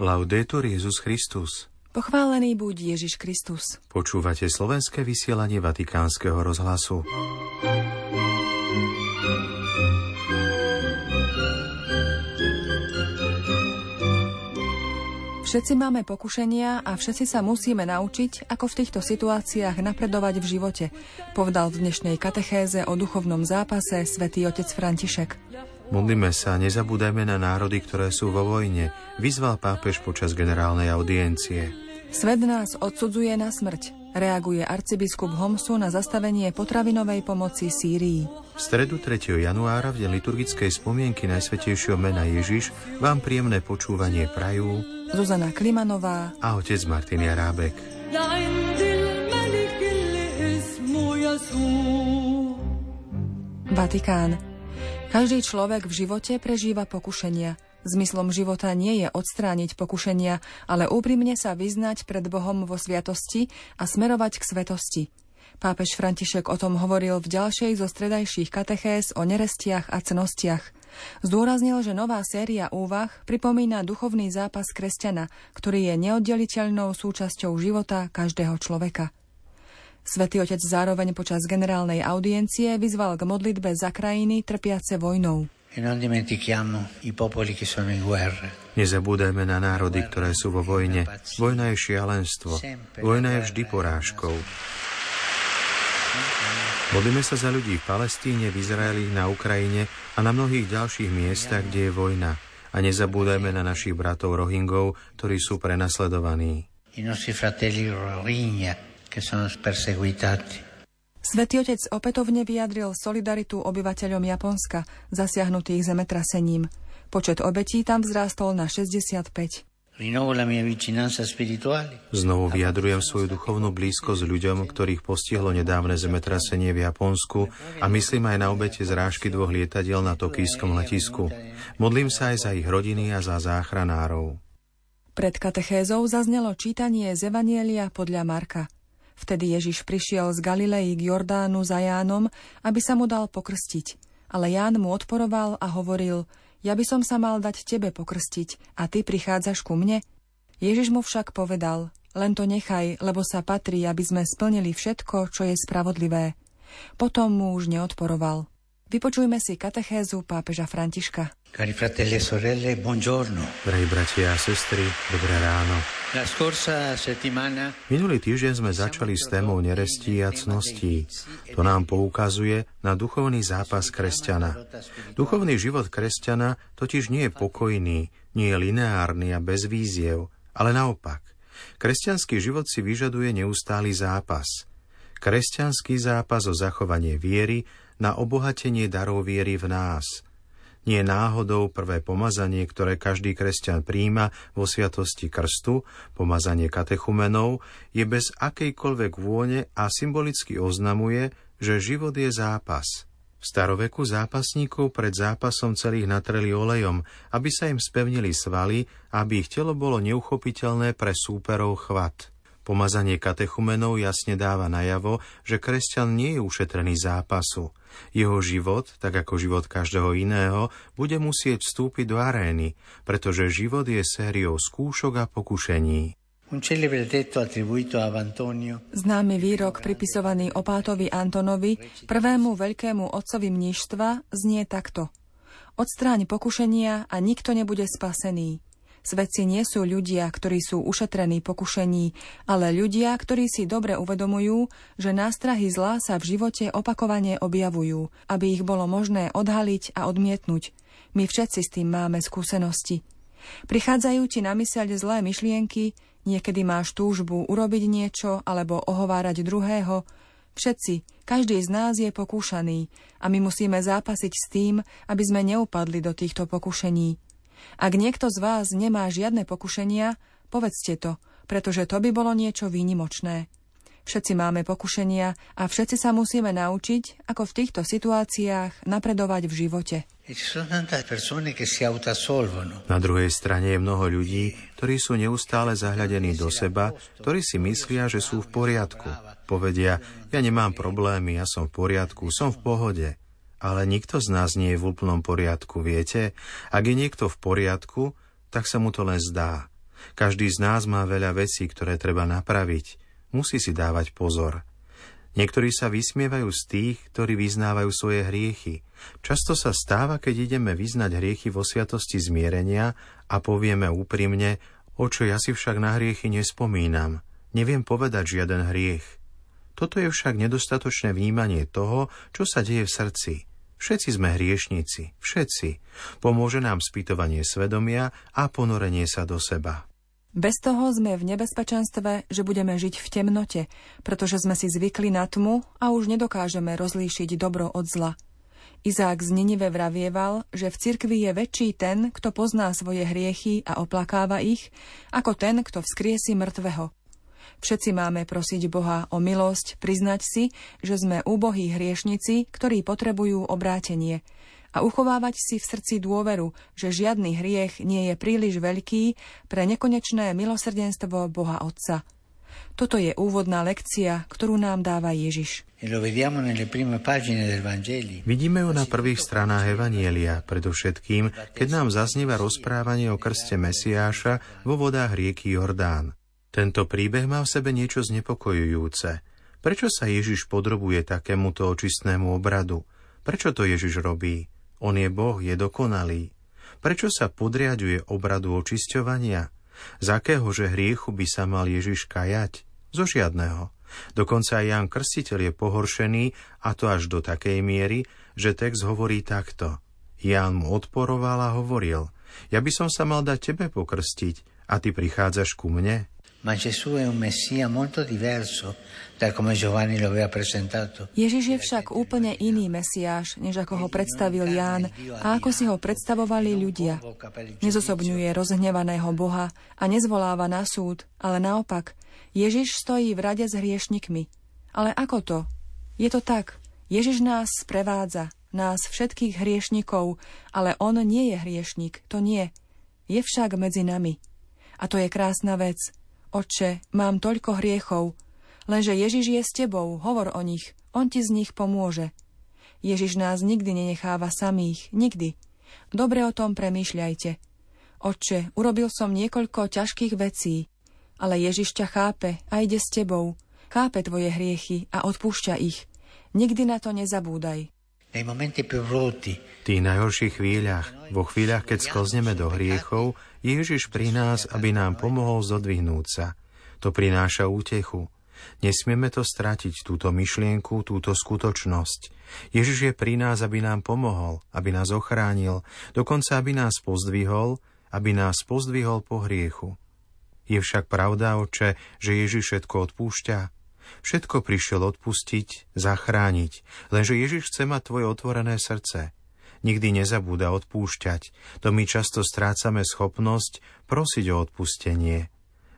Laudetur Jezus Christus. Pochválený buď Ježiš Kristus. Počúvate slovenské vysielanie Vatikánskeho rozhlasu. Všetci máme pokušenia a všetci sa musíme naučiť, ako v týchto situáciách napredovať v živote, povedal v dnešnej katechéze o duchovnom zápase svätý otec František. Modlíme sa, nezabúdajme na národy, ktoré sú vo vojne, vyzval pápež počas generálnej audiencie. Svet nás odsudzuje na smrť, reaguje arcibiskup Homsu na zastavenie potravinovej pomoci Sýrii. V stredu 3. januára v deň liturgickej spomienky Najsvetejšieho mena Ježiš vám príjemné počúvanie prajú Zuzana Klimanová a otec Martin Jarábek. Vatikán. Každý človek v živote prežíva pokušenia. Zmyslom života nie je odstrániť pokušenia, ale úprimne sa vyznať pred Bohom vo sviatosti a smerovať k svetosti. Pápež František o tom hovoril v ďalšej zo stredajších katechés o nerestiach a cnostiach. Zdôraznil, že nová séria úvah pripomína duchovný zápas kresťana, ktorý je neoddeliteľnou súčasťou života každého človeka. Svetý otec zároveň počas generálnej audiencie vyzval k modlitbe za krajiny trpiace vojnou. Nezabúdajme na národy, ktoré sú vo vojne. Vojna je šialenstvo. Vojna je vždy porážkou. Modlíme sa za ľudí v Palestíne, v Izraeli, na Ukrajine a na mnohých ďalších miestach, kde je vojna. A nezabúdajme na našich bratov Rohingov, ktorí sú prenasledovaní. I nostri fratelli Rohingya Svetý otec opätovne vyjadril solidaritu obyvateľom Japonska, zasiahnutých zemetrasením. Počet obetí tam vzrástol na 65. Znovu vyjadrujem svoju duchovnú blízkosť ľuďom, ktorých postihlo nedávne zemetrasenie v Japonsku a myslím aj na obete zrážky dvoch lietadiel na tokijskom letisku. Modlím sa aj za ich rodiny a za záchranárov. Pred katechézou zaznelo čítanie z Evanielia podľa Marka. Vtedy Ježiš prišiel z Galilei k Jordánu za Jánom, aby sa mu dal pokrstiť. Ale Ján mu odporoval a hovoril, ja by som sa mal dať tebe pokrstiť a ty prichádzaš ku mne? Ježiš mu však povedal, len to nechaj, lebo sa patrí, aby sme splnili všetko, čo je spravodlivé. Potom mu už neodporoval. Vypočujme si katechézu pápeža Františka. Cari fratelli e sorelle, buongiorno. Drahí bratia a sestry, dobré ráno. Minulý týždeň sme začali s témou nerestí a cností. To nám poukazuje na duchovný zápas kresťana. Duchovný život kresťana totiž nie je pokojný, nie je lineárny a bez víziev, ale naopak. Kresťanský život si vyžaduje neustály zápas. Kresťanský zápas o zachovanie viery na obohatenie darov viery v nás – nie náhodou prvé pomazanie, ktoré každý kresťan príjima vo sviatosti krstu, pomazanie katechumenov, je bez akejkoľvek vône a symbolicky oznamuje, že život je zápas. V staroveku zápasníkov pred zápasom celých natreli olejom, aby sa im spevnili svaly, aby ich telo bolo neuchopiteľné pre súperov chvat. Pomazanie katechumenov jasne dáva najavo, že kresťan nie je ušetrený zápasu. Jeho život, tak ako život každého iného, bude musieť vstúpiť do arény, pretože život je sériou skúšok a pokušení. Známy výrok pripisovaný opátovi Antonovi, prvému veľkému otcovi mníštva, znie takto. Odstráň pokušenia a nikto nebude spasený. Svedci nie sú ľudia, ktorí sú ušetrení pokušení, ale ľudia, ktorí si dobre uvedomujú, že nástrahy zla sa v živote opakovane objavujú, aby ich bolo možné odhaliť a odmietnúť. My všetci s tým máme skúsenosti. Prichádzajú ti na myseľ zlé myšlienky, niekedy máš túžbu urobiť niečo alebo ohovárať druhého. Všetci, každý z nás je pokúšaný a my musíme zápasiť s tým, aby sme neupadli do týchto pokušení. Ak niekto z vás nemá žiadne pokušenia, povedzte to, pretože to by bolo niečo výnimočné. Všetci máme pokušenia a všetci sa musíme naučiť, ako v týchto situáciách napredovať v živote. E Na druhej strane je mnoho ľudí, ktorí sú neustále zahľadení do seba, ktorí si myslia, že sú v poriadku. Povedia, ja nemám problémy, ja som v poriadku, som v pohode. Ale nikto z nás nie je v úplnom poriadku, viete? Ak je niekto v poriadku, tak sa mu to len zdá. Každý z nás má veľa vecí, ktoré treba napraviť. Musí si dávať pozor. Niektorí sa vysmievajú z tých, ktorí vyznávajú svoje hriechy. Často sa stáva, keď ideme vyznať hriechy vo sviatosti zmierenia a povieme úprimne, o čo ja si však na hriechy nespomínam. Neviem povedať žiaden hriech. Toto je však nedostatočné vnímanie toho, čo sa deje v srdci. Všetci sme hriešnici, všetci. Pomôže nám spýtovanie svedomia a ponorenie sa do seba. Bez toho sme v nebezpečenstve, že budeme žiť v temnote, pretože sme si zvykli na tmu a už nedokážeme rozlíšiť dobro od zla. Izák z Ninive vravieval, že v cirkvi je väčší ten, kto pozná svoje hriechy a oplakáva ich, ako ten, kto vzkriesi mŕtvého. Všetci máme prosiť Boha o milosť, priznať si, že sme úbohí hriešnici, ktorí potrebujú obrátenie – a uchovávať si v srdci dôveru, že žiadny hriech nie je príliš veľký pre nekonečné milosrdenstvo Boha Otca. Toto je úvodná lekcia, ktorú nám dáva Ježiš. Vidíme ju na prvých stranách Evanielia, predovšetkým, keď nám zaznieva rozprávanie o krste Mesiáša vo vodách rieky Jordán. Tento príbeh má v sebe niečo znepokojujúce. Prečo sa Ježiš podrobuje takémuto očistnému obradu? Prečo to Ježiš robí? On je Boh, je dokonalý. Prečo sa podriaduje obradu očisťovania? Z akého že hriechu by sa mal Ježiš kajať? Zo žiadneho. Dokonca aj Ján Krstiteľ je pohoršený, a to až do takej miery, že text hovorí takto. Ján mu odporoval a hovoril, ja by som sa mal dať tebe pokrstiť, a ty prichádzaš ku mne? Ma Gesù è un messia molto diverso da come Giovanni lo aveva presentato. Ježiš je však úplne iný mesiáš, než ako ho predstavil Ján a ako si ho predstavovali ľudia. Nezosobňuje rozhnevaného Boha a nezvoláva na súd, ale naopak, Ježiš stojí v rade s hriešnikmi. Ale ako to? Je to tak. Ježiš nás sprevádza, nás všetkých hriešnikov, ale on nie je hriešnik, to nie. Je však medzi nami. A to je krásna vec – Oče, mám toľko hriechov, lenže Ježiš je s tebou, hovor o nich, on ti z nich pomôže. Ježiš nás nikdy nenecháva samých, nikdy. Dobre o tom premýšľajte. Oče, urobil som niekoľko ťažkých vecí, ale Ježiš ťa chápe a ide s tebou. Chápe tvoje hriechy a odpúšťa ich. Nikdy na to nezabúdaj. V tých najhorších chvíľach, vo chvíľach, keď sklzneme do hriechov, Ježiš pri nás, aby nám pomohol zodvihnúť sa. To prináša útechu. Nesmieme to stratiť, túto myšlienku, túto skutočnosť. Ježiš je pri nás, aby nám pomohol, aby nás ochránil, dokonca aby nás pozdvihol, aby nás pozdvihol po hriechu. Je však pravda, oče, že Ježiš všetko odpúšťa? Všetko prišiel odpustiť, zachrániť, lenže Ježiš chce mať tvoje otvorené srdce. Nikdy nezabúda odpúšťať, to my často strácame schopnosť prosiť o odpustenie.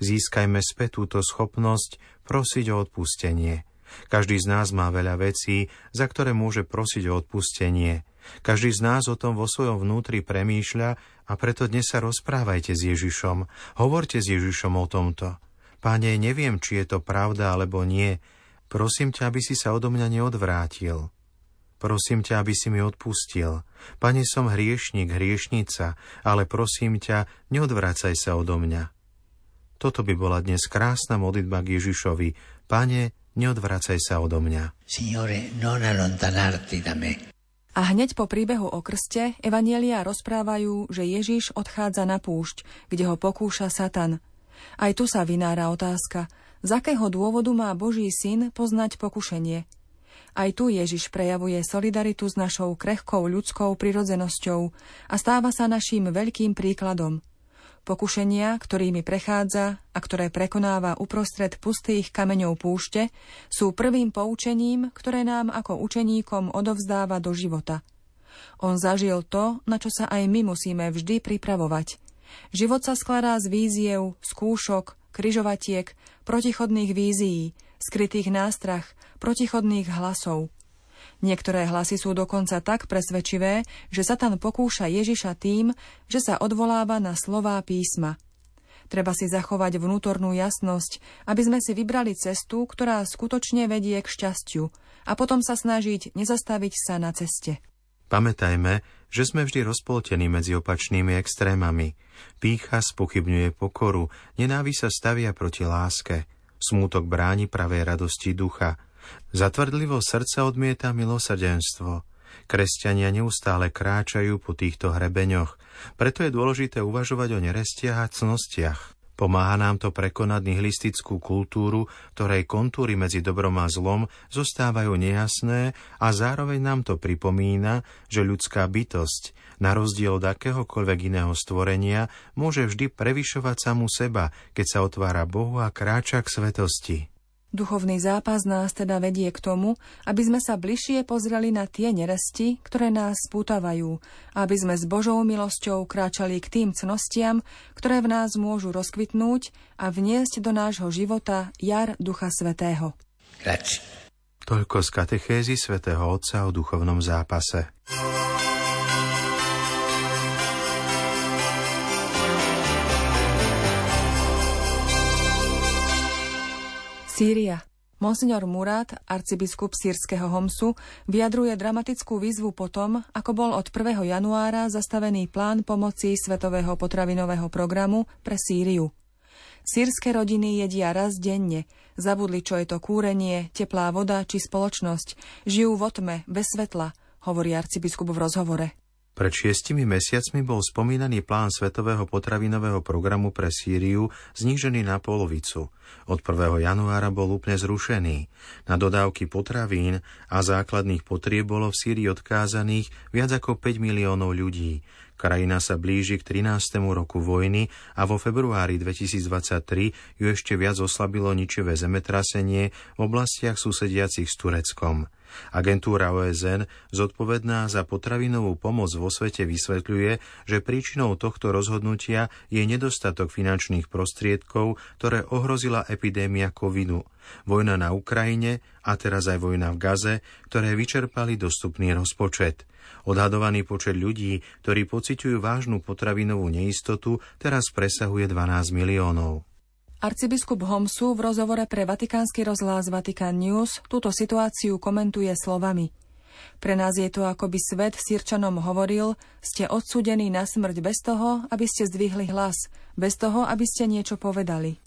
Získajme späť túto schopnosť prosiť o odpustenie. Každý z nás má veľa vecí, za ktoré môže prosiť o odpustenie. Každý z nás o tom vo svojom vnútri premýšľa a preto dnes sa rozprávajte s Ježišom. Hovorte s Ježišom o tomto. Pane, neviem, či je to pravda alebo nie. Prosím ťa, aby si sa odo mňa neodvrátil. Prosím ťa, aby si mi odpustil. Pane, som hriešnik, hriešnica, ale prosím ťa, neodvrácaj sa odo mňa. Toto by bola dnes krásna modlitba k Ježišovi. Pane, neodvracaj sa odo mňa. Signore, non allontanarti da me. A hneď po príbehu o krste Evanielia rozprávajú, že Ježiš odchádza na púšť, kde ho pokúša Satan – aj tu sa vynára otázka, z akého dôvodu má Boží syn poznať pokušenie. Aj tu Ježiš prejavuje solidaritu s našou krehkou ľudskou prirodzenosťou a stáva sa naším veľkým príkladom. Pokušenia, ktorými prechádza a ktoré prekonáva uprostred pustých kameňov púšte, sú prvým poučením, ktoré nám ako učeníkom odovzdáva do života. On zažil to, na čo sa aj my musíme vždy pripravovať – Život sa skladá z víziev, skúšok, kryžovatiek, protichodných vízií, skrytých nástrach, protichodných hlasov. Niektoré hlasy sú dokonca tak presvedčivé, že Satan pokúša Ježiša tým, že sa odvoláva na slová písma. Treba si zachovať vnútornú jasnosť, aby sme si vybrali cestu, ktorá skutočne vedie k šťastiu a potom sa snažiť nezastaviť sa na ceste. Pamätajme, že sme vždy rozpoltení medzi opačnými extrémami. Pícha spochybňuje pokoru, nenávi sa stavia proti láske. Smútok bráni pravej radosti ducha. Zatvrdlivo srdca odmieta milosrdenstvo. Kresťania neustále kráčajú po týchto hrebeňoch, preto je dôležité uvažovať o nerestiach a cnostiach. Pomáha nám to prekonať nihilistickú kultúru, ktorej kontúry medzi dobrom a zlom zostávajú nejasné a zároveň nám to pripomína, že ľudská bytosť, na rozdiel od akéhokoľvek iného stvorenia, môže vždy prevyšovať samú seba, keď sa otvára Bohu a kráča k svetosti. Duchovný zápas nás teda vedie k tomu, aby sme sa bližšie pozreli na tie neresti, ktoré nás spútavajú, aby sme s Božou milosťou kráčali k tým cnostiam, ktoré v nás môžu rozkvitnúť a vniesť do nášho života jar Ducha Svetého. Grazie. Toľko z katechézy svätého Otca o duchovnom zápase. Sýria. Monsignor Murat, arcibiskup sírskeho Homsu, vyjadruje dramatickú výzvu potom, ako bol od 1. januára zastavený plán pomoci Svetového potravinového programu pre Sýriu. Sýrske rodiny jedia raz denne, zabudli, čo je to kúrenie, teplá voda či spoločnosť, žijú v otme, bez svetla, hovorí arcibiskup v rozhovore. Pred šiestimi mesiacmi bol spomínaný plán Svetového potravinového programu pre Sýriu znížený na polovicu. Od 1. januára bol úplne zrušený. Na dodávky potravín a základných potrieb bolo v Sýrii odkázaných viac ako 5 miliónov ľudí. Krajina sa blíži k 13. roku vojny a vo februári 2023 ju ešte viac oslabilo ničivé zemetrasenie v oblastiach susediacich s Tureckom. Agentúra OSN, zodpovedná za potravinovú pomoc vo svete, vysvetľuje, že príčinou tohto rozhodnutia je nedostatok finančných prostriedkov, ktoré ohrozila epidémia covidu, vojna na Ukrajine a teraz aj vojna v Gaze, ktoré vyčerpali dostupný rozpočet. Odhadovaný počet ľudí, ktorí pociťujú vážnu potravinovú neistotu, teraz presahuje 12 miliónov. Arcibiskup Homsu v rozhovore pre Vatikánsky rozhlas Vatican News túto situáciu komentuje slovami. Pre nás je to, ako by svet Sirčanom hovoril, ste odsudení na smrť bez toho, aby ste zdvihli hlas, bez toho, aby ste niečo povedali.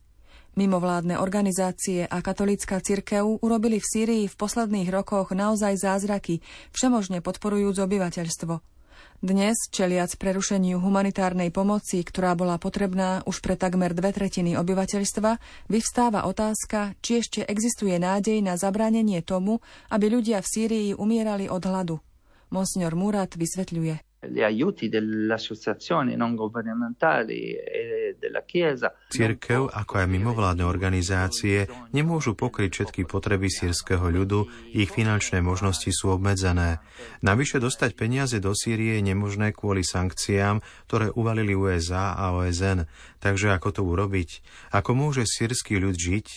Mimovládne organizácie a katolická cirkev urobili v Sýrii v posledných rokoch naozaj zázraky, všemožne podporujúc obyvateľstvo. Dnes, čeliac prerušeniu humanitárnej pomoci, ktorá bola potrebná už pre takmer dve tretiny obyvateľstva, vyvstáva otázka, či ešte existuje nádej na zabránenie tomu, aby ľudia v Sýrii umierali od hladu. Monsignor Murat vysvetľuje gli aiuti delle associazioni non governamentali e della Chiesa. Cirkev, ako aj mimovládne organizácie, nemôžu pokryť všetky potreby sírskeho ľudu, ich finančné možnosti sú obmedzené. Navyše dostať peniaze do Sýrie je nemožné kvôli sankciám, ktoré uvalili USA a OSN. Takže ako to urobiť? Ako môže sírsky ľud žiť?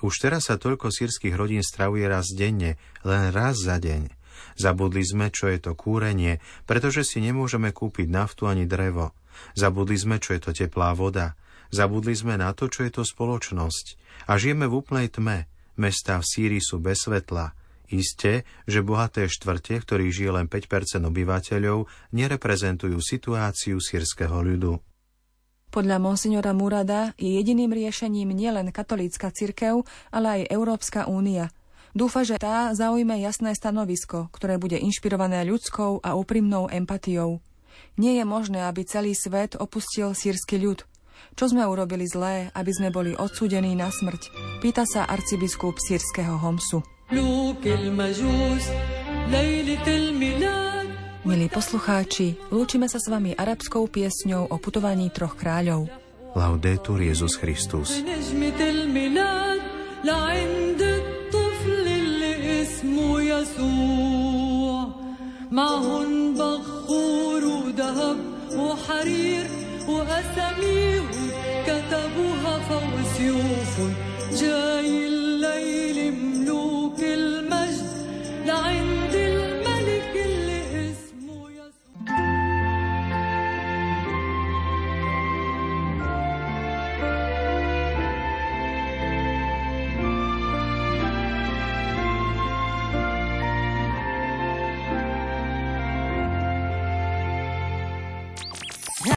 Už teraz sa toľko sírskych rodín stravuje raz denne, len raz za deň. Zabudli sme, čo je to kúrenie, pretože si nemôžeme kúpiť naftu ani drevo. Zabudli sme, čo je to teplá voda. Zabudli sme na to, čo je to spoločnosť. A žijeme v úplnej tme. Mestá v Sýrii sú bez svetla. Isté, že bohaté štvrte, ktorých žije len 5% obyvateľov, nereprezentujú situáciu sírskeho ľudu. Podľa monsignora Murada je jediným riešením nielen katolícka cirkev, ale aj Európska únia – Dúfa, že tá zaujme jasné stanovisko, ktoré bude inšpirované ľudskou a úprimnou empatiou. Nie je možné, aby celý svet opustil sírsky ľud. Čo sme urobili zlé, aby sme boli odsúdení na smrť? Pýta sa arcibiskup sírskeho Homsu. Milí poslucháči, lúčime sa s vami arabskou piesňou o putovaní troch kráľov. Laudetur Jezus Christus. اسمه يسوع. معهن بخور وذهب وحرير وأساميهم كتبوها فوق سيوفهم جاي